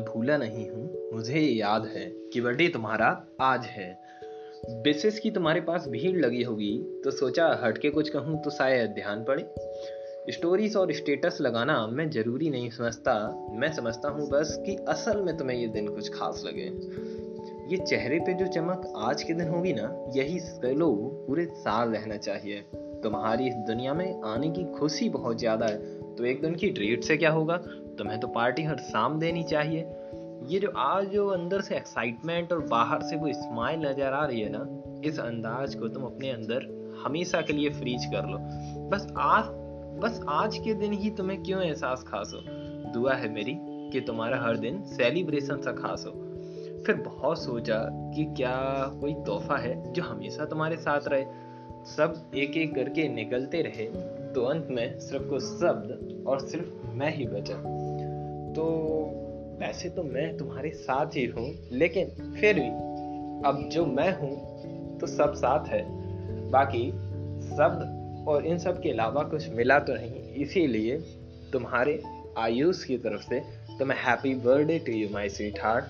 भूला नहीं हूँ। मुझे याद है कि बर्थडे तुम्हारा आज है। बिसेस की तुम्हारे पास भीड़ लगी होगी तो सोचा हटके कुछ कहूँ तो शायद ध्यान पड़े। स्टोरीज और स्टेटस लगाना मैं ज़रूरी नहीं समझता। मैं समझता हूँ बस कि असल में तुम्हें ये दिन कुछ खास लगे। ये चेहरे पे जो चमक आज के दिन होगी ना, यही सलो पूरे साल रहना चाहिए। तुम्हारी इस दुनिया में आने की खुशी बहुत ज़्यादा है तो एक दिन की ट्रीट से क्या होगा? तुम्हें तो पार्टी हर शाम देनी चाहिए। ये जो आज जो अंदर से एक्साइटमेंट और बाहर से वो स्माइल नज़र आ रही है ना, इस अंदाज को तुम अपने अंदर हमेशा के लिए फ्रीज कर लो। बस आज बस आज के दिन ही तुम्हें क्यों एहसास खास? हो दुआ है मेरी कि तुम्हारा हर दिन सेलिब्रेशन सा खास। हो फिर बहुत सोचा कि क्या कोई तोहफा है जो हमेशा तुम्हारे साथ रहे। सब एक एक करके निकलते रहे। तो अंत में सिर्फ़ कुछ शब्द और सिर्फ़ मैं ही बचा। तो वैसे तो मैं तुम्हारे साथ ही हूँ, लेकिन फिर भी अब जो मैं हूँ तो सब साथ है। बाकी शब्द और इन सब के अलावा कुछ मिला तो नहीं, इसीलिए तुम्हारे आयुष की तरफ़ से तुम्हें happy birthday to you my sweetheart